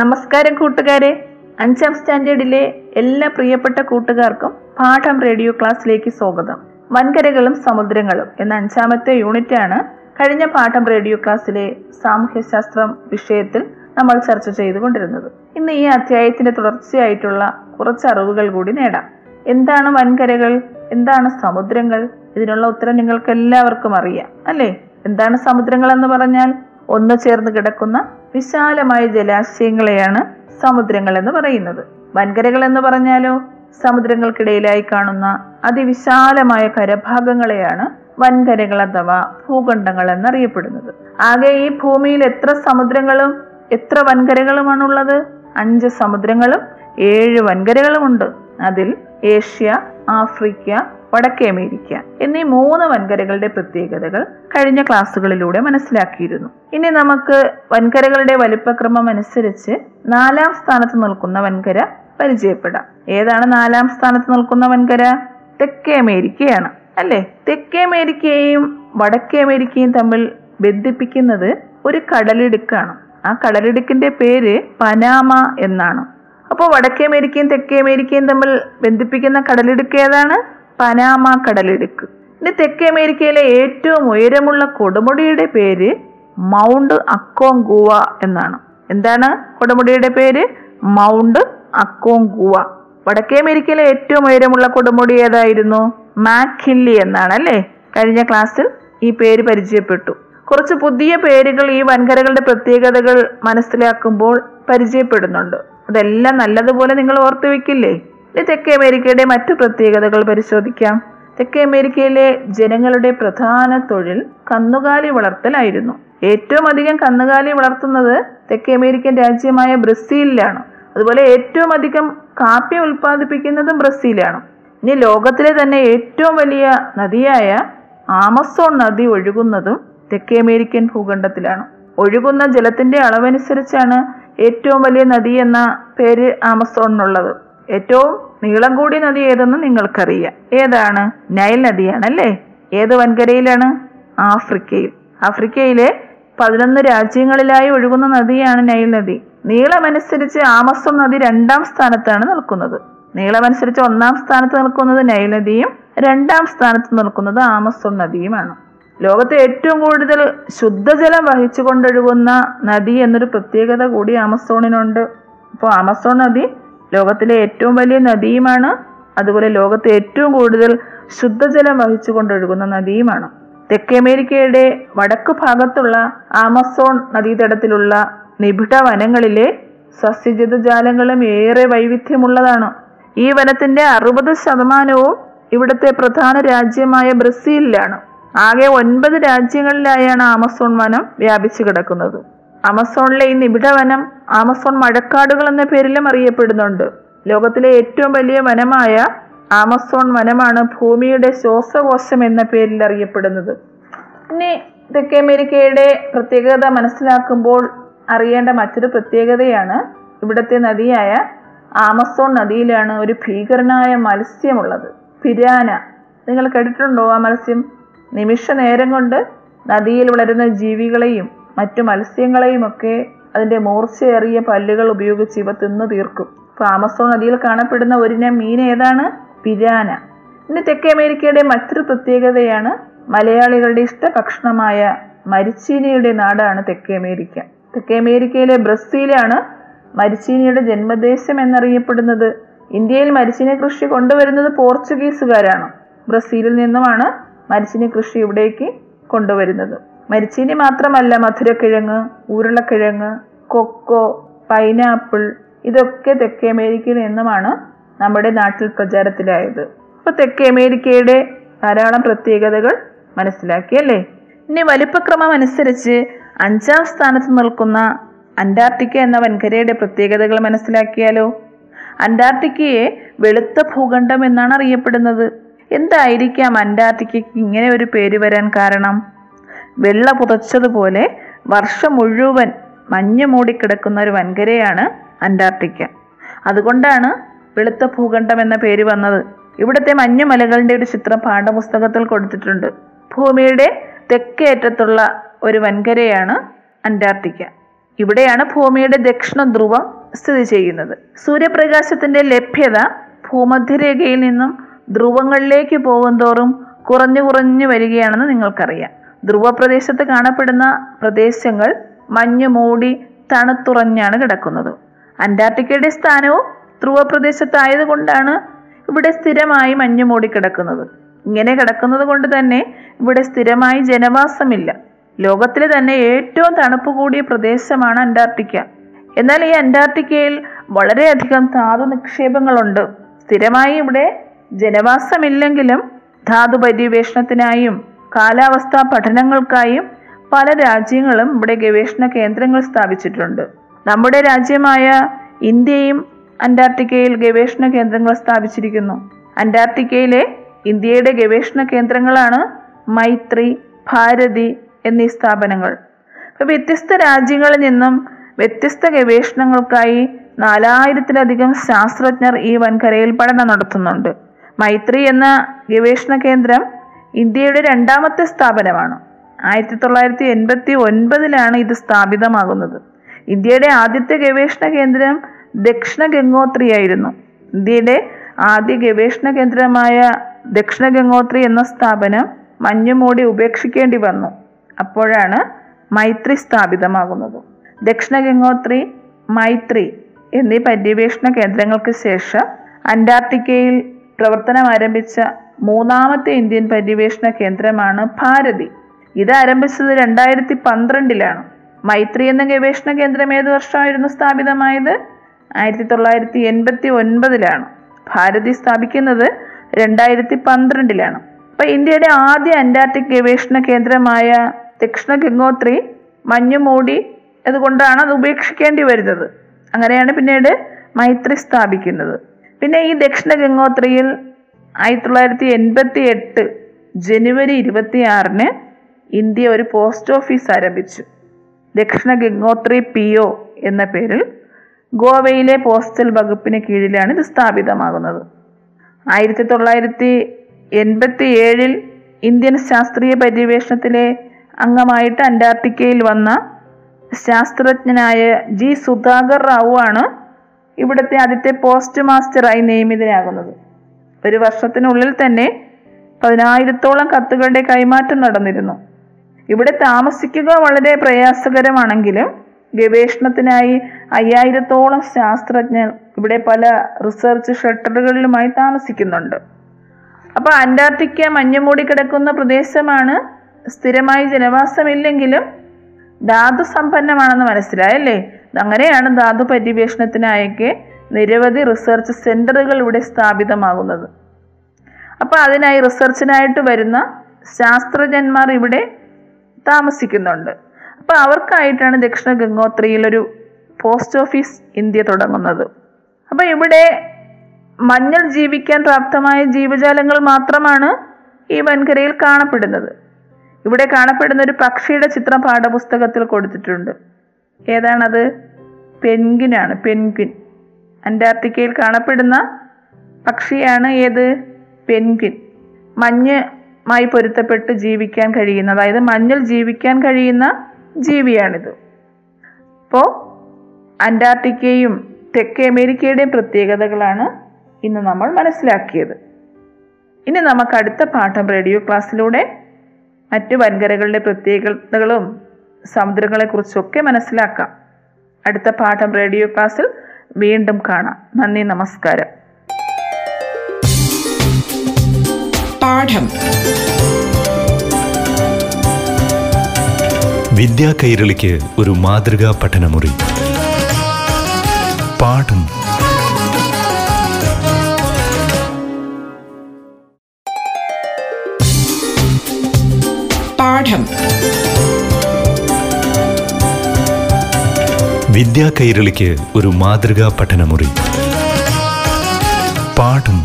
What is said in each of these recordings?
നമസ്കാരം കൂട്ടുകാരെ. അഞ്ചാം സ്റ്റാൻഡേർഡിലെ എല്ലാ പ്രിയപ്പെട്ട കൂട്ടുകാർക്കും പാഠം റേഡിയോ ക്ലാസ്സിലേക്ക് സ്വാഗതം. വൻകരകളും സമുദ്രങ്ങളും എന്ന അഞ്ചാമത്തെ യൂണിറ്റാണ് കഴിഞ്ഞ പാഠം റേഡിയോ ക്ലാസ്സിലെ സാമൂഹ്യശാസ്ത്രം വിഷയത്തിൽ നമ്മൾ ചർച്ച ചെയ്തുകൊണ്ടിരുന്നത്. ഇന്ന് ഈ അധ്യായത്തിന്റെ തുടർച്ചയായിട്ടുള്ള കുറച്ച് അറിവുകൾ കൂടി നേടാം. എന്താണ് വൻകരകൾ? എന്താണ് സമുദ്രങ്ങൾ? ഇതിനുള്ള ഉത്തരം നിങ്ങൾക്ക് എല്ലാവർക്കും അറിയാം അല്ലേ? എന്താണ് സമുദ്രങ്ങൾ എന്ന് പറഞ്ഞാൽ? ഒന്ന് ചേർന്ന് കിടക്കുന്ന വിശാലമായ ജലാശയങ്ങളെയാണ് സമുദ്രങ്ങൾ എന്ന് പറയുന്നത്. വൻകരകൾ എന്ന് പറഞ്ഞാലോ സമുദ്രങ്ങൾക്കിടയിലായി കാണുന്ന അതിവിശാലമായ കരഭാഗങ്ങളെയാണ് വൻകരകൾ അഥവാ ഭൂഖണ്ഡങ്ങൾ എന്നറിയപ്പെടുന്നത്. ആകെ ഈ ഭൂമിയിൽ എത്ര സമുദ്രങ്ങളും എത്ര വൻകരകളുമാണുള്ളത്? അഞ്ച് സമുദ്രങ്ങളും ഏഴ് വൻകരകളുമുണ്ട്. അതിൽ ഏഷ്യ ആഫ്രിക്ക വടക്കേ അമേരിക്ക എന്നീ മൂന്ന് വൻകരകളുടെ പ്രത്യേകതകൾ കഴിഞ്ഞ ക്ലാസ്സുകളിലൂടെ മനസ്സിലാക്കിയിരുന്നു. ഇനി നമുക്ക് വൻകരകളുടെ വലിപ്പക്രമം അനുസരിച്ച് നാലാം സ്ഥാനത്ത് നിൽക്കുന്ന വൻകര പരിചയപ്പെടാം. ഏതാണ് നാലാം സ്ഥാനത്ത് നിൽക്കുന്ന വൻകര? തെക്കേ അമേരിക്കയാണ് അല്ലേ? തെക്കേ അമേരിക്കയെയും വടക്കേ അമേരിക്കയും തമ്മിൽ ബന്ധിപ്പിക്കുന്നത് ഒരു കടലിടുക്കാണ്. ആ കടലിടുക്കിന്റെ പേര് പനാമ എന്നാണ്. അപ്പോൾ വടക്കേ അമേരിക്കയും തെക്കേ അമേരിക്കയും തമ്മിൽ ബന്ധിപ്പിക്കുന്ന കടലിടുക്ക് ഏതാണ്? പനാമ കടലിടുക്ക്. ഇനി തെക്കേ അമേരിക്കയിലെ ഏറ്റവും ഉയരമുള്ള കൊടുമുടിയുടെ പേര് മൗണ്ട് അക്കോങ്കുവ എന്നാണ്. എന്താണ് കൊടുമുടിയുടെ പേര്? Mount Aconcagua. വടക്കേ അമേരിക്കയിലെ ഏറ്റവും ഉയരമുള്ള കൊടുമുടി ഏതായിരുന്നു? മാക്കില്ലി എന്നാണ് അല്ലേ? കഴിഞ്ഞ ക്ലാസ്സിൽ ഈ പേര് പരിചയപ്പെട്ടു. കുറച്ച് പുതിയ പേരുകൾ ഈ വൻകരകളുടെ പ്രത്യേകതകൾ മനസ്സിലാക്കുമ്പോൾ പരിചയപ്പെടുന്നുണ്ട്. അതെല്ലാം നല്ലതുപോലെ നിങ്ങൾ ഓർത്തു വെക്കില്ലേ ഇനി തെക്കേ അമേരിക്കയുടെ മറ്റു പ്രത്യേകതകൾ പരിശോധിക്കാം. തെക്കേ അമേരിക്കയിലെ ജനങ്ങളുടെ പ്രധാന തൊഴിൽ കന്നുകാലി വളർത്തലായിരുന്നു. ഏറ്റവും അധികം കന്നുകാലി വളർത്തുന്നത് തെക്കേ അമേരിക്കൻ രാജ്യമായ ബ്രസീലിലാണ്. അതുപോലെ ഏറ്റവും അധികം കാപ്പി ഉൽപ്പാദിപ്പിക്കുന്നതും ബ്രസീലാണ്. ഇനി ലോകത്തിലെ തന്നെ ഏറ്റവും വലിയ നദിയായ ആമസോൺ നദി ഒഴുകുന്നതും തെക്കേ അമേരിക്കൻ ഭൂഖണ്ഡത്തിലാണ്. ഒഴുകുന്ന ജലത്തിന്റെ അളവനുസരിച്ചാണ് ഏറ്റവും വലിയ നദി എന്ന പേര് ആമസോണിനുള്ളത്. ഏറ്റവും നീളം കൂടിയ നദി ഏതെന്ന് നിങ്ങൾക്കറിയാം. ഏതാണ്? നൈൽ നദിയാണ് അല്ലേ ഏത് വൻകരയിലാണ്? ആഫ്രിക്കയിൽ. ആഫ്രിക്കയിലെ പതിനൊന്ന് രാജ്യങ്ങളിലായി ഒഴുകുന്ന നദിയാണ് നൈൽ നദി. നീളമനുസരിച്ച് ആമസോൺ നദി രണ്ടാം സ്ഥാനത്താണ് നിൽക്കുന്നത്. നീളമനുസരിച്ച് ഒന്നാം സ്ഥാനത്ത് നിൽക്കുന്നത് നൈൽ നദിയും രണ്ടാം സ്ഥാനത്ത് നിൽക്കുന്നത് ആമസോൺ നദിയുമാണ്. ലോകത്തെ ഏറ്റവും കൂടുതൽ ശുദ്ധജലം വഹിച്ചു കൊണ്ടൊഴുകുന്ന നദി എന്നൊരു പ്രത്യേകത കൂടി ആമസോണിനുണ്ട്. അപ്പോൾ ആമസോൺ നദി ലോകത്തിലെ ഏറ്റവും വലിയ നദിയുമാണ്. അതുപോലെ ലോകത്തെ ഏറ്റവും കൂടുതൽ ശുദ്ധജലം വഹിച്ചു കൊണ്ടൊഴുകുന്ന നദിയുമാണ്. തെക്കേ അമേരിക്കയുടെ വടക്കു ഭാഗത്തുള്ള ആമസോൺ നദീതടത്തിലുള്ള നിബിഡ വനങ്ങളിലെ സസ്യജതുജാലങ്ങളും ഏറെ വൈവിധ്യമുള്ളതാണ്. ഈ വനത്തിന്റെ അറുപത് ശതമാനവും ഇവിടുത്തെ പ്രധാന രാജ്യമായ ബ്രസീലിലാണ്. ആകെ ഒൻപത് രാജ്യങ്ങളിലായാണ് ആമസോൺ വനം വ്യാപിച്ചു കിടക്കുന്നത്. ആമസോണിലെ ഈ നിബിഡവനം ആമസോൺ മഴക്കാടുകൾ എന്ന പേരിലും അറിയപ്പെടുന്നുണ്ട്. ലോകത്തിലെ ഏറ്റവും വലിയ വനമായ ആമസോൺ വനമാണ് ഭൂമിയുടെ ശ്വാസകോശം എന്ന പേരിൽ അറിയപ്പെടുന്നത്. ഇനി തെക്കേ അമേരിക്കയുടെ പ്രത്യേകത മനസ്സിലാക്കുമ്പോൾ അറിയേണ്ട മറ്റൊരു പ്രത്യേകതയാണ് ഇവിടുത്തെ നദിയായ ആമസോൺ നദിയിലാണ് ഒരു ഭീകരനായ മത്സ്യമുള്ളത്. പിരാന. നിങ്ങൾ കേട്ടിട്ടുണ്ടോ ആ മത്സ്യം? നിമിഷ നേരം കൊണ്ട് നദിയിൽ വളരുന്ന ജീവികളെയും മറ്റു മത്സ്യങ്ങളെയും ഒക്കെ അതിന്റെ മൂർച്ചയേറിയ പല്ലുകൾ ഉപയോഗിച്ച് ഇവ തിന്നു തീർക്കും. ഇപ്പൊ ആമസോൺ നദിയിൽ കാണപ്പെടുന്ന ഒരിനം മീൻ ഏതാണ്? പിരാന. ഇനി തെക്കേ അമേരിക്കയുടെ മറ്റൊരു പ്രത്യേകതയാണ് മലയാളികളുടെ ഇഷ്ടഭക്ഷണമായ മരിച്ചീനിയുടെ നാടാണ് തെക്കേ അമേരിക്ക. തെക്കേ അമേരിക്കയിലെ ബ്രസീലാണ് മരിച്ചീനിയുടെ ജന്മദേശം എന്നറിയപ്പെടുന്നത്. ഇന്ത്യയിൽ മരിച്ചീനി കൃഷി കൊണ്ടുവരുന്നത് പോർച്ചുഗീസുകാരാണ്. ബ്രസീലിൽ നിന്നുമാണ് മരിച്ചീനി കൃഷി ഇവിടേക്ക് കൊണ്ടുവരുന്നത്. മരിച്ചീനി മാത്രമല്ല മധുരക്കിഴങ്ങ് ഉരുളക്കിഴങ്ങ് കൊക്കോ പൈനാപ്പിൾ ഇതൊക്കെ തെക്കേ അമേരിക്കയിൽ നിന്നുമാണ് നമ്മുടെ നാട്ടിൽ പ്രചാരത്തിലായത്. അപ്പോൾ തെക്കേ അമേരിക്കയുടെ ധാരാളം പ്രത്യേകതകൾ മനസ്സിലാക്കിയല്ലേ ഇനി വലിപ്പക്രമം അനുസരിച്ച് അഞ്ചാം സ്ഥാനത്ത് നിൽക്കുന്ന അന്റാർട്ടിക്ക എന്ന വൻകരയുടെ പ്രത്യേകതകൾ മനസ്സിലാക്കിയാലോ? അന്റാർട്ടിക്കയെ വെളുത്ത ഭൂഖണ്ഡം എന്നാണ് അറിയപ്പെടുന്നത്. എന്തായിരിക്കാം അന്റാർട്ടിക്കയ്ക്ക് ഇങ്ങനെ ഒരു പേര് വരാൻ കാരണം? വെള്ള പുതച്ചതുപോലെ വർഷം മുഴുവൻ മഞ്ഞ് മൂടിക്കിടക്കുന്ന ഒരു വൻകരയാണ് അന്റാർട്ടിക്ക. അതുകൊണ്ടാണ് വെളുത്ത ഭൂഖണ്ഡം എന്ന പേര് വന്നത്. ഇവിടുത്തെ മഞ്ഞുമലകളുടെ ഒരു ചിത്രം പാഠപുസ്തകത്തിൽ കൊടുത്തിട്ടുണ്ട്. ഭൂമിയുടെ തെക്കേ അറ്റത്തുള്ള ഒരു വൻകരയാണ് അന്റാർട്ടിക്ക. ഇവിടെയാണ് ഭൂമിയുടെ ദക്ഷിണ ധ്രുവം സ്ഥിതി ചെയ്യുന്നത്. സൂര്യപ്രകാശത്തിന്റെ ലഭ്യത ഭൂമധ്യരേഖയിൽ നിന്നും ധ്രുവങ്ങളിലേക്ക് പോകുന്തോറും കുറഞ്ഞു കുറഞ്ഞു വരികയാണെന്ന് നിങ്ങൾക്കറിയാം. ധ്രുവപ്രദേശത്ത് കാണപ്പെടുന്ന പ്രദേശങ്ങൾ മഞ്ഞ് മൂടി തണുത്തുറഞ്ഞാണ് കിടക്കുന്നത്. അന്റാർട്ടിക്കയുടെ സ്ഥാനവും ധ്രുവപ്രദേശത്തായതുകൊണ്ടാണ് ഇവിടെ സ്ഥിരമായി മഞ്ഞ് മൂടി കിടക്കുന്നത്. ഇങ്ങനെ കിടക്കുന്നത് കൊണ്ട് തന്നെ ഇവിടെ സ്ഥിരമായി ജനവാസമില്ല. ലോകത്തിലെ തന്നെ ഏറ്റവും തണുപ്പ് കൂടിയ പ്രദേശമാണ് അന്റാർട്ടിക്ക. എന്നാൽ ഈ അന്റാർട്ടിക്കയിൽ വളരെയധികം ധാതു നിക്ഷേപങ്ങളുണ്ട്. സ്ഥിരമായി ഇവിടെ ജനവാസമില്ലെങ്കിലും ധാതു പര്യവേഷണത്തിനായും കാലാവസ്ഥാ പഠനങ്ങൾക്കായും പല രാജ്യങ്ങളും ഇവിടെ ഗവേഷണ കേന്ദ്രങ്ങൾ സ്ഥാപിച്ചിട്ടുണ്ട്. നമ്മുടെ രാജ്യമായ ഇന്ത്യയും അന്റാർട്ടിക്കയിൽ ഗവേഷണ കേന്ദ്രങ്ങൾ സ്ഥാപിച്ചിരിക്കുന്നു. അന്റാർട്ടിക്കയിലെ ഇന്ത്യയുടെ ഗവേഷണ കേന്ദ്രങ്ങളാണ് മൈത്രി ഭാരതി എന്നീ സ്ഥാപനങ്ങൾ. വ്യത്യസ്ത രാജ്യങ്ങളിൽ നിന്നും വ്യത്യസ്ത ഗവേഷണങ്ങൾക്കായി നാലായിരത്തിലധികം ശാസ്ത്രജ്ഞർ ഈ വൻകരയിൽ പഠനം നടത്തുന്നുണ്ട്. മൈത്രി എന്ന ഗവേഷണ കേന്ദ്രം ഇന്ത്യയുടെ രണ്ടാമത്തെ സ്ഥാപനമാണ്. ആയിരത്തി തൊള്ളായിരത്തി എൺപത്തി ഒൻപതിലാണ് ഇത് സ്ഥാപിതമാകുന്നത്. ഇന്ത്യയുടെ ആദ്യത്തെ ഗവേഷണ കേന്ദ്രം ദക്ഷിണ ഗംഗോത്രി ആയിരുന്നു ഇന്ത്യയുടെ ആദ്യ ഗവേഷണ കേന്ദ്രമായ ദക്ഷിണ ഗംഗോത്രി എന്ന സ്ഥാപനം മഞ്ഞുമൂടി ഉപേക്ഷിക്കേണ്ടി വന്നു. അപ്പോഴാണ് മൈത്രി സ്ഥാപിതമാകുന്നത്. ദക്ഷിണ ഗംഗോത്രി മൈത്രി എന്നീ പര്യവേഷണ കേന്ദ്രങ്ങൾക്ക് ശേഷം അന്റാർട്ടിക്കയിൽ പ്രവർത്തനം ആരംഭിച്ച മൂന്നാമത്തെ ഇന്ത്യൻ പര്യവേഷണ കേന്ദ്രമാണ് ഭാരതി. ഇത് ആരംഭിച്ചത് രണ്ടായിരത്തി പന്ത്രണ്ടിലാണ് മൈത്രി എന്ന ഗവേഷണ കേന്ദ്രം ഏത് വർഷമായിരുന്നു സ്ഥാപിതമായത്? ആയിരത്തി തൊള്ളായിരത്തി എൺപത്തി ഒൻപതിലാണ് ഭാരതി സ്ഥാപിക്കുന്നത് രണ്ടായിരത്തി പന്ത്രണ്ടിലാണ് അപ്പൊ ഇന്ത്യയുടെ ആദ്യ അന്റാർട്ടിക് ഗവേഷണ കേന്ദ്രമായ ദക്ഷിണ ഗംഗോത്രി മഞ്ഞുമൂടി അതുകൊണ്ടാണ് അത് ഉപേക്ഷിക്കേണ്ടി വരുന്നത്. അങ്ങനെയാണ് പിന്നീട് മൈത്രി സ്ഥാപിക്കുന്നത്. പിന്നെ ഈ ദക്ഷിണ ഗംഗോത്രിയിൽ ആയിരത്തി തൊള്ളായിരത്തി എൺപത്തി എട്ട് ജനുവരി ഇരുപത്തി ആറിന് ഇന്ത്യ ഒരു പോസ്റ്റ് ഓഫീസ് ആരംഭിച്ചു. ദക്ഷിണ ഗംഗോത്രി പി ഒ എന്ന പേരിൽ ഗോവയിലെ പോസ്റ്റൽ വകുപ്പിന് കീഴിലാണ് ഇത് സ്ഥാപിതമാകുന്നത്. ആയിരത്തി തൊള്ളായിരത്തി എൺപത്തി ഏഴിൽ ഇന്ത്യൻ ശാസ്ത്രീയ പര്യവേഷണത്തിലെ അംഗമായിട്ട് അന്റാർട്ടിക്കയിൽ വന്ന ശാസ്ത്രജ്ഞനായ ജി സുധാകർ റാവു ആണ് ഇവിടുത്തെ ആദ്യത്തെ പോസ്റ്റ് മാസ്റ്ററായി നിയമിതനാകുന്നത്. ഒരു വർഷത്തിനുള്ളിൽ തന്നെ പതിനായിരത്തോളം കത്തുകളുടെ കൈമാറ്റം നടന്നിരുന്നു. ഇവിടെ താമസിക്കുക വളരെ പ്രയാസകരമാണെങ്കിലും ഗവേഷണത്തിനായി അയ്യായിരത്തോളം ശാസ്ത്രജ്ഞർ ഇവിടെ പല റിസർച്ച് ഷട്ടറുകളിലുമായി താമസിക്കുന്നുണ്ട്. അപ്പോൾ അന്റാർട്ടിക്ക മഞ്ഞുമൂടി കിടക്കുന്ന പ്രദേശമാണ്. സ്ഥിരമായി ജനവാസമില്ലെങ്കിലും ധാതു സമ്പന്നമാണെന്ന് മനസ്സിലായല്ലേ അങ്ങനെയാണ് ധാതു പര്യവേഷണത്തിനായൊക്കെ നിരവധി റിസർച്ച് സെന്ററുകൾ ഇവിടെ സ്ഥാപിതമാകുന്നത്. അപ്പോൾ അതിനായി റിസർച്ചിനായിട്ട് വരുന്ന ശാസ്ത്രജ്ഞന്മാർ ഇവിടെ താമസിക്കുന്നുണ്ട്. അപ്പോൾ അവർക്കായിട്ടാണ് ദക്ഷിണ ഗംഗോത്രിയിൽ ഒരു പോസ്റ്റ് ഓഫീസ് ഇന്ത്യ തുടങ്ങുന്നത്. അപ്പോൾ ഇവിടെ മഞ്ഞൾ ജീവിക്കാൻ പ്രാപ്തമായ ജീവജാലങ്ങൾ മാത്രമാണ് ഈ വൻകരയിൽ കാണപ്പെടുന്നത്. ഇവിടെ കാണപ്പെടുന്ന ഒരു പക്ഷിയുടെ ചിത്രം പാഠപുസ്തകത്തിൽ കൊടുത്തിട്ടുണ്ട്. ഏതാണത്? പെൻഗിനാണ് പെൻഗ്വിൻ. അന്റാർട്ടിക്കയിൽ കാണപ്പെടുന്ന പക്ഷിയാണ് ഏത്? പെൻഗ്വിൻ. മഞ്ഞുമായി പൊരുത്തപ്പെട്ട് ജീവിക്കാൻ കഴിയുന്ന അതായത് മഞ്ഞിൽ ജീവിക്കാൻ കഴിയുന്ന ജീവിയാണിത്. അപ്പോൾ അന്റാർട്ടിക്കയും തെക്കേ അമേരിക്കയുടെയും പ്രത്യേകതകളാണ് ഇന്ന് നമ്മൾ മനസ്സിലാക്കിയത്. ഇനി നമുക്ക് അടുത്ത പാഠം റേഡിയോ ക്ലാസ്സിലൂടെ മറ്റു വൻകരകളുടെ പ്രത്യേകതകളും സമുദ്രങ്ങളെക്കുറിച്ചൊക്കെ മനസ്സിലാക്കാം. അടുത്ത പാഠം റേഡിയോ ക്ലാസ്സിൽ വീണ്ടും കാണാം. നന്ദി നമസ്കാരം. പാഠം. വിദ്യാ കൈരളിക്ക് ഒരു മാതൃകാ പഠനമുറി. പാഠം. പാഠം. വിദ്യാ കൈരളിക്ക് ഒരു മാതൃകാ പഠനമുറി. പാഠം.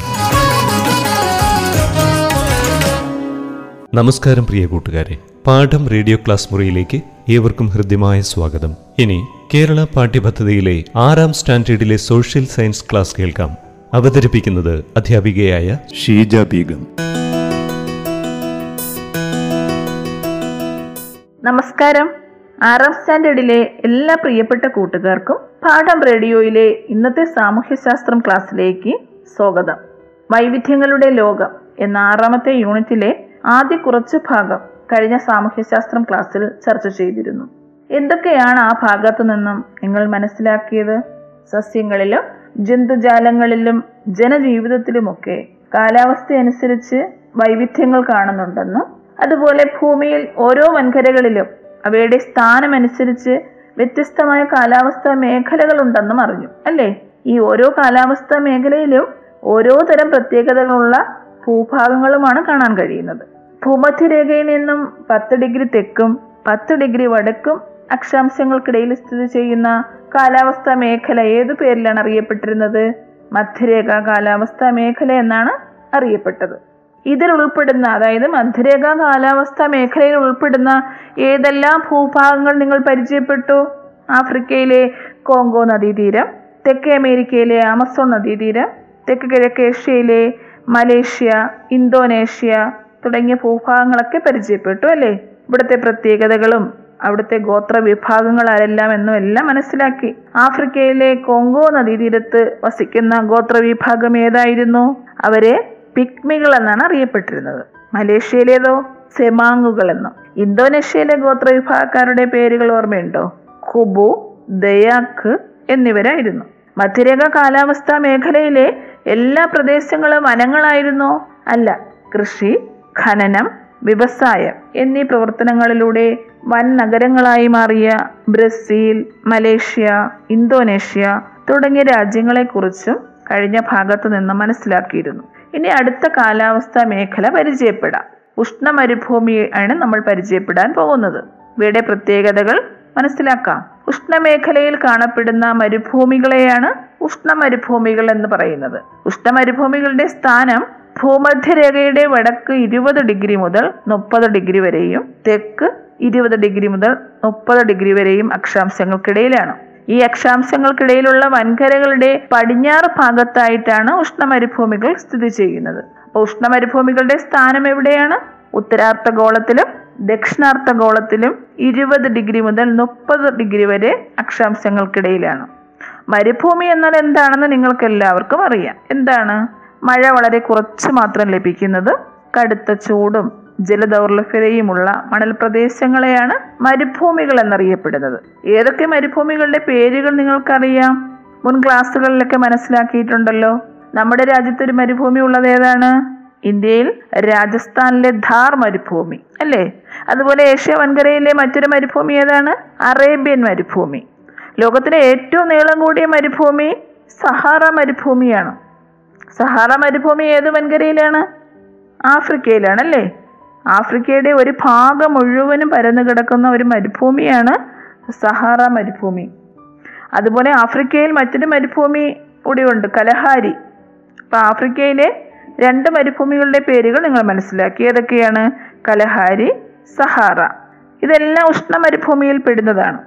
നമസ്കാരം പ്രിയ കൂട്ടുകാരെ. പാഠം റേഡിയോ ക്ലാസ് മുറിയിലേക്ക് ഏവർക്കും ഹൃദ്യമായ സ്വാഗതം. ഇനി കേരള പാഠ്യപദ്ധതിയിലെ ആറാം സ്റ്റാൻഡേർഡിലെ സോഷ്യൽ സയൻസ് ക്ലാസ് കേൾക്കാം. അവതരിപ്പിക്കുന്നത് അധ്യാപികയായ ഷീജ ബീഗം. നമസ്കാരം. ആറാം സ്റ്റാൻഡേർഡിലെ എല്ലാ പ്രിയപ്പെട്ട കൂട്ടുകാർക്കും പാഠം റേഡിയോയിലെ ഇന്നത്തെ സാമൂഹ്യശാസ്ത്രം ക്ലാസ്സിലേക്ക് സ്വാഗതം. വൈവിധ്യങ്ങളുടെ ലോകം എന്ന ആറാമത്തെ യൂണിറ്റിലെ ആദ്യ കുറച്ച് ഭാഗം കഴിഞ്ഞ സാമൂഹ്യശാസ്ത്രം ക്ലാസ്സിൽ ചർച്ച ചെയ്തിരുന്നു. എന്തൊക്കെയാണ് ആ ഭാഗത്തു നിന്നും നിങ്ങൾ മനസ്സിലാക്കിയത്? സസ്യങ്ങളിലും ജന്തുജാലങ്ങളിലും ജനജീവിതത്തിലുമൊക്കെ കാലാവസ്ഥ അനുസരിച്ച് വൈവിധ്യങ്ങൾ കാണുന്നുണ്ടെന്നും അതുപോലെ ഭൂമിയിൽ ഓരോ വൻകരകളിലും അവയുടെ സ്ഥാനമനുസരിച്ച് വ്യത്യസ്തമായ കാലാവസ്ഥാ മേഖലകളുണ്ടെന്നും അറിഞ്ഞു അല്ലേ? ഈ ഓരോ കാലാവസ്ഥാ മേഖലയിലും ഓരോ തരം പ്രത്യേകതകളുള്ള ഭൂഭാഗങ്ങളുമാണ് കാണാൻ കഴിയുന്നത്. ഭൂമധ്യരേഖയിൽ നിന്നും പത്ത് ഡിഗ്രി തെക്കും പത്ത് ഡിഗ്രി വടക്കും അക്ഷാംശങ്ങൾക്കിടയിൽ സ്ഥിതി ചെയ്യുന്ന കാലാവസ്ഥാ മേഖല ഏതു പേരിലാണ് അറിയപ്പെട്ടിരുന്നത്? മധ്യരേഖ കാലാവസ്ഥാ മേഖല എന്നാണ് അറിയപ്പെട്ടത്. ഇതിൽ ഉൾപ്പെടുന്ന അതായത് മധ്യരേഖ കാലാവസ്ഥ മേഖലയിൽ ഉൾപ്പെടുന്ന ഏതെല്ലാം ഭൂഭാഗങ്ങൾ നിങ്ങൾ പരിചയപ്പെട്ടു? ആഫ്രിക്കയിലെ കോങ്കോ നദീതീരം തെക്കേ അമേരിക്കയിലെ ആമസോൺ നദീതീരം തെക്ക് കിഴക്കേഷ്യയിലെ മലേഷ്യ ഇന്തോനേഷ്യ തുടങ്ങിയ ഭൂഭാഗങ്ങളൊക്കെ പരിചയപ്പെട്ടു അല്ലേ? ഇവിടുത്തെ പ്രത്യേകതകളും അവിടുത്തെ ഗോത്ര വിഭാഗങ്ങൾ ആരെല്ലാം എന്നും എല്ലാം മനസ്സിലാക്കി. ആഫ്രിക്കയിലെ കോങ്കോ നദീതീരത്ത് വസിക്കുന്ന ഗോത്ര വിഭാഗം ഏതായിരുന്നു? അവരെ പിക്മികൾ എന്നാണ് അറിയപ്പെട്ടിരുന്നത്. മലേഷ്യയിലേതോ? സെമാങ്ങുകൾ എന്നും ഇന്തോനേഷ്യയിലെ ഗോത്ര വിഭാഗക്കാരുടെ പേരുകൾ ഓർമ്മയുണ്ടോ? ഖുബു ദയാഖ് എന്നിവരായിരുന്നു. മധ്യരേഖ കാലാവസ്ഥാ മേഖലയിലെ എല്ലാ പ്രദേശങ്ങളും വനങ്ങളായിരുന്നോ? അല്ല. കൃഷി ഖനനം വ്യവസായം എന്നീ പ്രവർത്തനങ്ങളിലൂടെ വൻ നഗരങ്ങളായി മാറിയ ബ്രസീൽ മലേഷ്യ ഇന്തോനേഷ്യ തുടങ്ങിയ രാജ്യങ്ങളെക്കുറിച്ചും കഴിഞ്ഞ ഭാഗത്തു നിന്ന് മനസ്സിലാക്കിയിരുന്നു. ഇനി അടുത്ത കാലാവസ്ഥാ മേഖല പരിചയപ്പെടാം. ഉഷ്ണമരുഭൂമിയാണ് നമ്മൾ പരിചയപ്പെടാൻ പോകുന്നത്. ഇവയുടെ പ്രത്യേകതകൾ മനസ്സിലാക്കാം. ഉഷ്ണമേഖലയിൽ കാണപ്പെടുന്ന മരുഭൂമികളെയാണ് ഉഷ്ണമരുഭൂമികൾ എന്ന് പറയുന്നത്. ഉഷ്ണമരുഭൂമികളുടെ സ്ഥാനം ഭൂമധ്യരേഖയുടെ വടക്ക് ഇരുപത് ഡിഗ്രി മുതൽ മുപ്പത് ഡിഗ്രി വരെയും തെക്ക് ഇരുപത് ഡിഗ്രി മുതൽ മുപ്പത് ഡിഗ്രി വരെയും അക്ഷാംശങ്ങൾക്കിടയിലാണ്. ഈ അക്ഷാംശങ്ങൾക്കിടയിലുള്ള വൻകരകളുടെ പടിഞ്ഞാറ് ഭാഗത്തായിട്ടാണ് ഉഷ്ണമരുഭൂമികൾ സ്ഥിതി ചെയ്യുന്നത്. അപ്പോൾ ഉഷ്ണമരുഭൂമികളുടെ സ്ഥാനം എവിടെയാണ്? ഉത്തരാർദ്ധഗോളത്തിലും ദക്ഷിണാർദ്ധഗോളത്തിലും ഇരുപത് ഡിഗ്രി മുതൽ മുപ്പത് ഡിഗ്രി വരെ അക്ഷാംശങ്ങൾക്കിടയിലാണ്. മരുഭൂമി എന്നാൽ എന്താണെന്ന് നിങ്ങൾക്ക് എല്ലാവർക്കും അറിയാം. എന്താണ്? മഴ വളരെ കുറച്ച് മാത്രം ലഭിക്കുന്നത് കടുത്ത ചൂടും ജലദൗർലഭ്യതയുമുള്ള മണൽ പ്രദേശങ്ങളെയാണ് മരുഭൂമികൾ എന്നറിയപ്പെടുന്നത് ഏതൊക്കെ മരുഭൂമികളുടെ പേരുകൾ നിങ്ങൾക്കറിയാം? മുൻ ക്ലാസ്സുകളിലൊക്കെ മനസ്സിലാക്കിയിട്ടുണ്ടല്ലോ. നമ്മുടെ രാജ്യത്തൊരു മരുഭൂമി ഉള്ളത് ഏതാണ്? ഇന്ത്യയിൽ രാജസ്ഥാനിലെ ധാർ മരുഭൂമി അല്ലേ? അതുപോലെ ഏഷ്യ വൻകരയിലെ മറ്റൊരു മരുഭൂമി ഏതാണ്? അറേബ്യൻ മരുഭൂമി. ലോകത്തിലെ ഏറ്റവും നീളം കൂടിയ മരുഭൂമി സഹാറ മരുഭൂമിയാണ്. സഹാറ മരുഭൂമി ഏത് വൻകരയിലാണ്? ആഫ്രിക്കയിലാണ് അല്ലേ? ആഫ്രിക്കയുടെ ഒരു ഭാഗം മുഴുവനും പരന്നു കിടക്കുന്ന ഒരു മരുഭൂമിയാണ് സഹാറ മരുഭൂമി. അതുപോലെ ആഫ്രിക്കയിൽ മറ്റൊരു മരുഭൂമി കൂടിയുണ്ട് കലഹാരി. അപ്പം ആഫ്രിക്കയിലെ രണ്ട് മരുഭൂമികളുടെ പേരുകൾ നിങ്ങൾ മനസ്സിലാക്കി. ഏതൊക്കെയാണ്? Kalahari Sahara. ഇതെല്ലാം ഉഷ്ണ മരുഭൂമിയിൽ പെടുന്നതാണ്.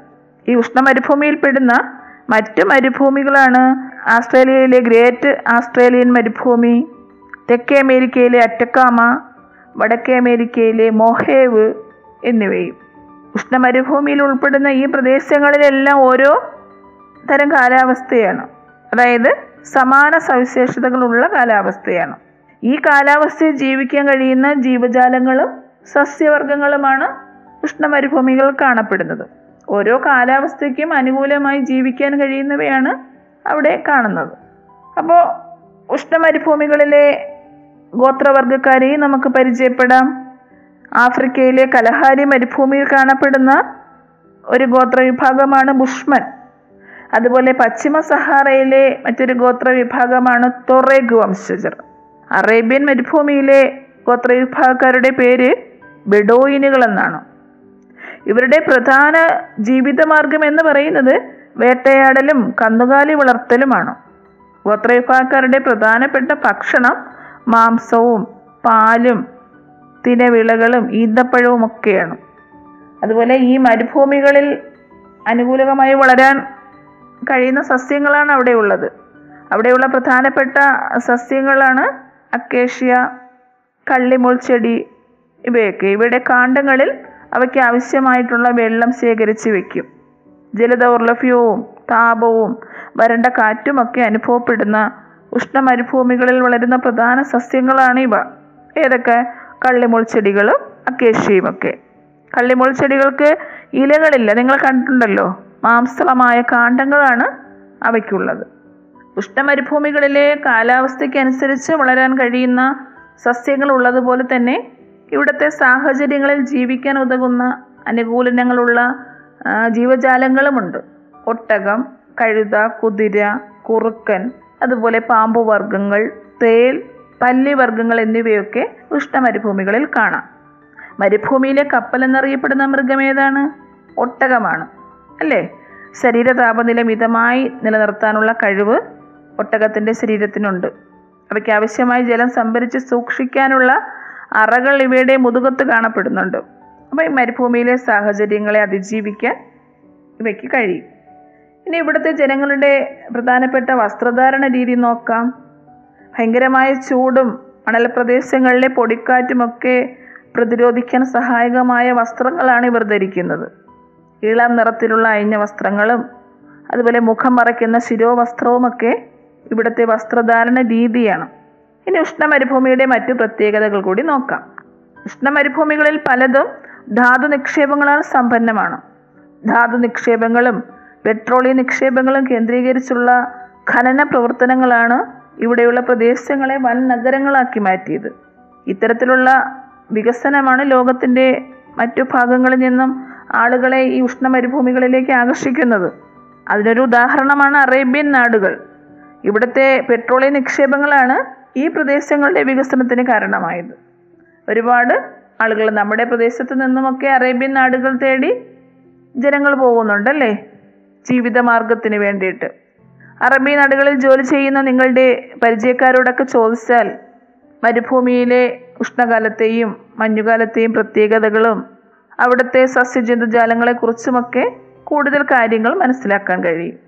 ഈ ഉഷ്ണ മരുഭൂമിയിൽ പെടുന്ന മറ്റു മരുഭൂമികളാണ് ആസ്ട്രേലിയയിലെ ഗ്രേറ്റ് ആസ്ട്രേലിയൻ മരുഭൂമി തെക്കേ അമേരിക്കയിലെ അറ്റക്കാമ വടക്കേ അമേരിക്കയിലെ മൊഹേവ് എന്നിവയും ഉഷ്ണമരുഭൂമിയിൽ ഉൾപ്പെടുന്ന ഈ പ്രദേശങ്ങളിലെല്ലാം ഓരോ തരം കാലാവസ്ഥയാണ്. അതായത് സമാന സവിശേഷതകളുള്ള കാലാവസ്ഥയാണ്. ഈ കാലാവസ്ഥയിൽ ജീവിക്കാൻ കഴിയുന്ന ജീവജാലങ്ങളും സസ്യവർഗങ്ങളുമാണ് ഉഷ്ണമരുഭൂമികൾ കാണപ്പെടുന്നത്. ഓരോ കാലാവസ്ഥയ്ക്കും അനുകൂലമായി ജീവിക്കാൻ കഴിയുന്നവയാണ് അവിടെ കാണുന്നത്. അപ്പോൾ ഉഷ്ണമരുഭൂമികളിലെ ഗോത്രവർഗക്കാരെയും നമുക്ക് പരിചയപ്പെടാം. ആഫ്രിക്കയിലെ കലഹാരി മരുഭൂമിയിൽ കാണപ്പെടുന്ന ഒരു ഗോത്രവിഭാഗമാണ് ബുഷ്മൻ. അതുപോലെ പശ്ചിമ സഹാറയിലെ മറ്റൊരു ഗോത്രവിഭാഗമാണ് തൊറേഗ് വംശജർ. അറേബ്യൻ മരുഭൂമിയിലെ ഗോത്ര വിഭാഗക്കാരുടെ പേര് ബെഡോയിനുകൾ എന്നാണ് ഇവരുടെ പ്രധാന ജീവിതമാർഗം എന്ന് പറയുന്നത് വേട്ടയാടലും കന്നുകാലി വളർത്തലുമാണ്. ഗോത്രവിഭാഗക്കാരുടെ പ്രധാനപ്പെട്ട ഭക്ഷണം മാംസവും പാലും തിനവിളകളും ഈന്തപ്പഴവും ഒക്കെയാണ്. അതുപോലെ ഈ മരുഭൂമികളിൽ അനുകൂലമായി വളരാൻ കഴിയുന്ന സസ്യങ്ങളാണ് അവിടെ ഉള്ളത്. അവിടെയുള്ള പ്രധാനപ്പെട്ട സസ്യങ്ങളാണ് അക്കേഷ്യ കള്ളിമുൾച്ചെടി ഇവയൊക്കെ. ഇവയുടെ കാണ്ടങ്ങളിൽ അവയ്ക്ക് ആവശ്യമായിട്ടുള്ള വെള്ളം ശേഖരിച്ച് വെക്കും. ജലദൗർലഭ്യവും താപവും വരണ്ട കാറ്റുമൊക്കെ അനുഭവപ്പെടുന്ന ഉഷ്ണമരുഭൂമികളിൽ വളരുന്ന പ്രധാന സസ്യങ്ങളാണ് ഇവ. ഏതൊക്കെ? കള്ളിമുൾ ചെടികളും അക്കേഷ്യയും ഒക്കെ. കള്ളിമുൾ ചെടികൾക്ക് ഇലകളില്ല. നിങ്ങൾ കണ്ടിട്ടുണ്ടല്ലോ. മാംസളമായ കാണ്ടങ്ങളാണ് അവയ്ക്കുള്ളത്. ഉഷ്ണമരുഭൂമികളിലെ കാലാവസ്ഥയ്ക്ക് അനുസരിച്ച് വളരാൻ കഴിയുന്ന സസ്യങ്ങൾ ഉള്ളതുപോലെ തന്നെ ഇവിടുത്തെ സാഹചര്യങ്ങളിൽ ജീവിക്കാൻ ഉതകുന്ന അനുകൂലനങ്ങളുള്ള ജീവജാലങ്ങളുമുണ്ട്. ഒട്ടകം കഴുത കുതിര കുറുക്കൻ അതുപോലെ പാമ്പ് വർഗങ്ങൾ തേൽ പല്ലി വർഗങ്ങൾ എന്നിവയൊക്കെ ഉഷ്ണമരുഭൂമികളിൽ കാണാം. മരുഭൂമിയിലെ കപ്പൽ എന്നറിയപ്പെടുന്ന മൃഗം ഏതാണ്? ഒട്ടകമാണ്. അല്ലേ? ശരീര താപനില മിതമായി നിലനിർത്താനുള്ള കഴിവ് ഒട്ടകത്തിന്റെ ശരീരത്തിനുണ്ട്. അവയ്ക്ക് ആവശ്യമായ ജലം സംഭരിച്ച് സൂക്ഷിക്കാനുള്ള അറകൾ ഇവയുടെ മുതുകത്ത് കാണപ്പെടുന്നുണ്ട്. അപ്പോൾ ഈ മരുഭൂമിയിലെ സാഹചര്യങ്ങളെ അതിജീവിക്കാൻ ഇവയ്ക്ക് കഴിയും. ഇനി ഇവിടുത്തെ ജനങ്ങളുടെ പ്രധാനപ്പെട്ട വസ്ത്രധാരണ രീതി നോക്കാം. ഭയങ്കരമായ ചൂടും മണൽ പ്രദേശങ്ങളിലെ പൊടിക്കാറ്റുമൊക്കെ പ്രതിരോധിക്കാൻ സഹായകമായ വസ്ത്രങ്ങളാണ് ഇവർ ധരിക്കുന്നത്. ഇളം നിറത്തിലുള്ള അയഞ്ഞ വസ്ത്രങ്ങളും അതുപോലെ മുഖം മറയ്ക്കുന്ന ശിരോവസ്ത്രവുമൊക്കെ ഇവിടുത്തെ വസ്ത്രധാരണ രീതിയാണ്. ഇനി ഉഷ്ണമരുഭൂമിയുടെ മറ്റു പ്രത്യേകതകൾ കൂടി നോക്കാം. ഉഷ്ണമരുഭൂമികളിൽ പലതും ധാതു നിക്ഷേപങ്ങളാൽ സമ്പന്നമാണ്. ധാതു നിക്ഷേപങ്ങളും പെട്രോളിയം നിക്ഷേപങ്ങളും കേന്ദ്രീകരിച്ചുള്ള ഖനന പ്രവർത്തനങ്ങളാണ് ഇവിടെയുള്ള പ്രദേശങ്ങളെ വൻ നഗരങ്ങളാക്കി മാറ്റിയത്. ഇത്തരത്തിലുള്ള വികസനമാണ് ലോകത്തിന്റെ മറ്റു ഭാഗങ്ങളിൽ നിന്നും ആളുകളെ ഈ ഉഷ്ണമരുഭൂമികളിലേക്ക് ആകർഷിക്കുന്നത്. അതിനൊരു ഉദാഹരണമാണ് അറേബ്യൻ നാടുകൾ. ഇവിടുത്തെ പെട്രോളിയം നിക്ഷേപങ്ങളാണ് ഈ പ്രദേശങ്ങളുടെ വികസനത്തിന് കാരണമായത്. ഒരുപാട് ആളുകൾ നമ്മുടെ പ്രദേശത്ത് നിന്നുമൊക്കെ അറേബ്യൻ നാടുകൾ തേടി ജനങ്ങൾ പോകുന്നുണ്ടല്ലേ? ജീവിതമാർഗത്തിന് വേണ്ടിയിട്ട്. അറബി നാടുകളിൽ ജോലി ചെയ്യുന്ന നിങ്ങളുടെ പരിചയക്കാരോടൊക്കെ ചോദിച്ചാൽ മരുഭൂമിയിലെ ഉഷ്ണകാലത്തെയും മഞ്ഞുകാലത്തെയും പ്രത്യേകതകളും അവിടുത്തെ സസ്യജന്തുജാലങ്ങളെക്കുറിച്ചുമൊക്കെ കൂടുതൽ കാര്യങ്ങൾ മനസ്സിലാക്കാൻ കഴിയും.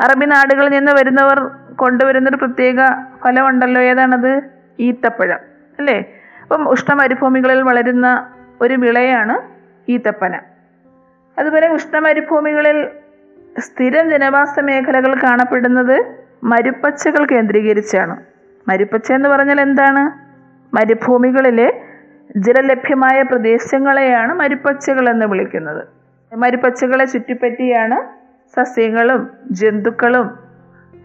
അറബി നാടുകളിൽ നിന്ന് വരുന്നവർ കൊണ്ടുവരുന്നൊരു പ്രത്യേക ഫലമുണ്ടല്ലോ ഏതാണത്? ഈത്തപ്പഴം അല്ലേ? അപ്പം ഉഷ്ണമരുഭൂമികളിൽ വളരുന്ന ഒരു വിളയാണ് ഈത്തപ്പന. അതുപോലെ ഉഷ്ണമരുഭൂമികളിൽ സ്ഥിരം ജനവാസ മേഖലകൾ കാണപ്പെടുന്നത് മരുപ്പച്ചകൾ കേന്ദ്രീകരിച്ചാണ്. മരുപ്പച്ച എന്ന് പറഞ്ഞാൽ എന്താണ്? മരുഭൂമികളിലെ ജലലഭ്യമായ പ്രദേശങ്ങളെയാണ് മരുപ്പച്ചകൾ എന്ന് വിളിക്കുന്നത്. മരുപ്പച്ചകളെ ചുറ്റിപ്പറ്റിയാണ് സസ്യങ്ങളും ജന്തുക്കളും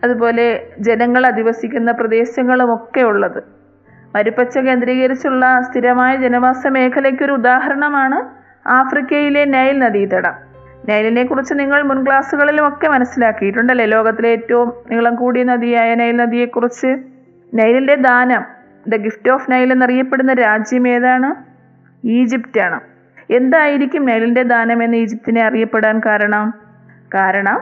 അതുപോലെ ജനങ്ങൾ അധിവസിക്കുന്ന പ്രദേശങ്ങളും ഒക്കെ ഉള്ളത്. മരുപ്പച്ച കേന്ദ്രീകരിച്ചുള്ള സ്ഥിരമായ ജനവാസ മേഖലയ്ക്കൊരു ഉദാഹരണമാണ് ആഫ്രിക്കയിലെ നൈൽ നദീതടം. നൈലിനെ കുറിച്ച് നിങ്ങൾ മുൻ ക്ലാസ്സുകളിലും ഒക്കെ മനസ്സിലാക്കിയിട്ടുണ്ടല്ലേ? ലോകത്തിലെ ഏറ്റവും നീളം കൂടിയ നദിയായ നൈൽ നദിയെക്കുറിച്ച്. നൈലിന്റെ ദാനം ദ ഗിഫ്റ്റ് ഓഫ് നൈൽ എന്നറിയപ്പെടുന്ന രാജ്യം ഏതാണ്? ഈജിപ്റ്റാണ്. എന്തായിരിക്കും നൈലിന്റെ ദാനം എന്ന് ഈജിപ്തിനെ അറിയപ്പെടാൻ കാരണം? കാരണം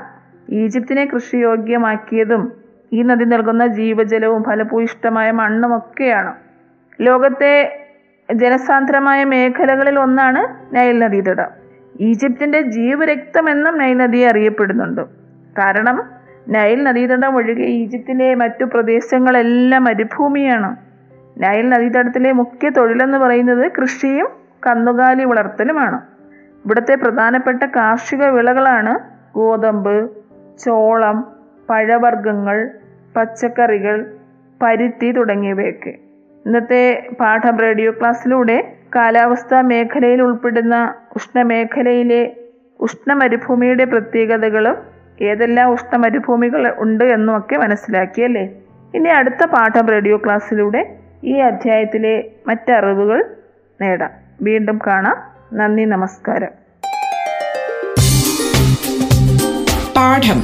ഈജിപ്തിനെ കൃഷിയോഗ്യമാക്കിയതും ഈ നദി നൽകുന്ന ജീവജലവും ഫലഭൂയിഷ്ടമായ മണ്ണും ഒക്കെയാണ്. ലോകത്തെ ജനസാന്ദ്രമായ മേഖലകളിൽ ഒന്നാണ് നൈൽ നദീതടം. ഈജിപ്തിന്റെ ജീവരക്തം എന്നും നൈൽ നദിയെ അറിയപ്പെടുന്നുണ്ട്. കാരണം നൈൽ നദീതടം ഒഴികെ ഈജിപ്തിലെ മറ്റു പ്രദേശങ്ങളെല്ലാം മരുഭൂമിയാണ്. നൈൽ നദീതടത്തിലെ മുഖ്യ തൊഴിലെന്ന് പറയുന്നത് കൃഷിയും കന്നുകാലി വളർത്തലുമാണ്. ഇവിടുത്തെ പ്രധാനപ്പെട്ട കാർഷിക വിളകളാണ് ഗോതമ്പ് ചോളം പഴവർഗങ്ങൾ പച്ചക്കറികൾ പരുത്തി തുടങ്ങിയവയൊക്കെ. ഇന്നത്തെ പാഠം റേഡിയോ ക്ലാസ്സിലൂടെ കാലാവസ്ഥാ മേഖലയിൽ ഉൾപ്പെടുന്ന ഉഷ്ണമേഖലയിലെ ഉഷ്ണമരുഭൂമിയുടെ പ്രത്യേകതകളും ഏതെല്ലാം ഉഷ്ണമരുഭൂമികൾ ഉണ്ട് എന്നുമൊക്കെ മനസ്സിലാക്കിയല്ലേ? ഇനി അടുത്ത പാഠം റേഡിയോ ക്ലാസ്സിലൂടെ ഈ അധ്യായത്തിലെ മറ്ററിവുകൾ നേടാം. വീണ്ടും കാണാം. നന്ദി നമസ്കാരം. പാഠം.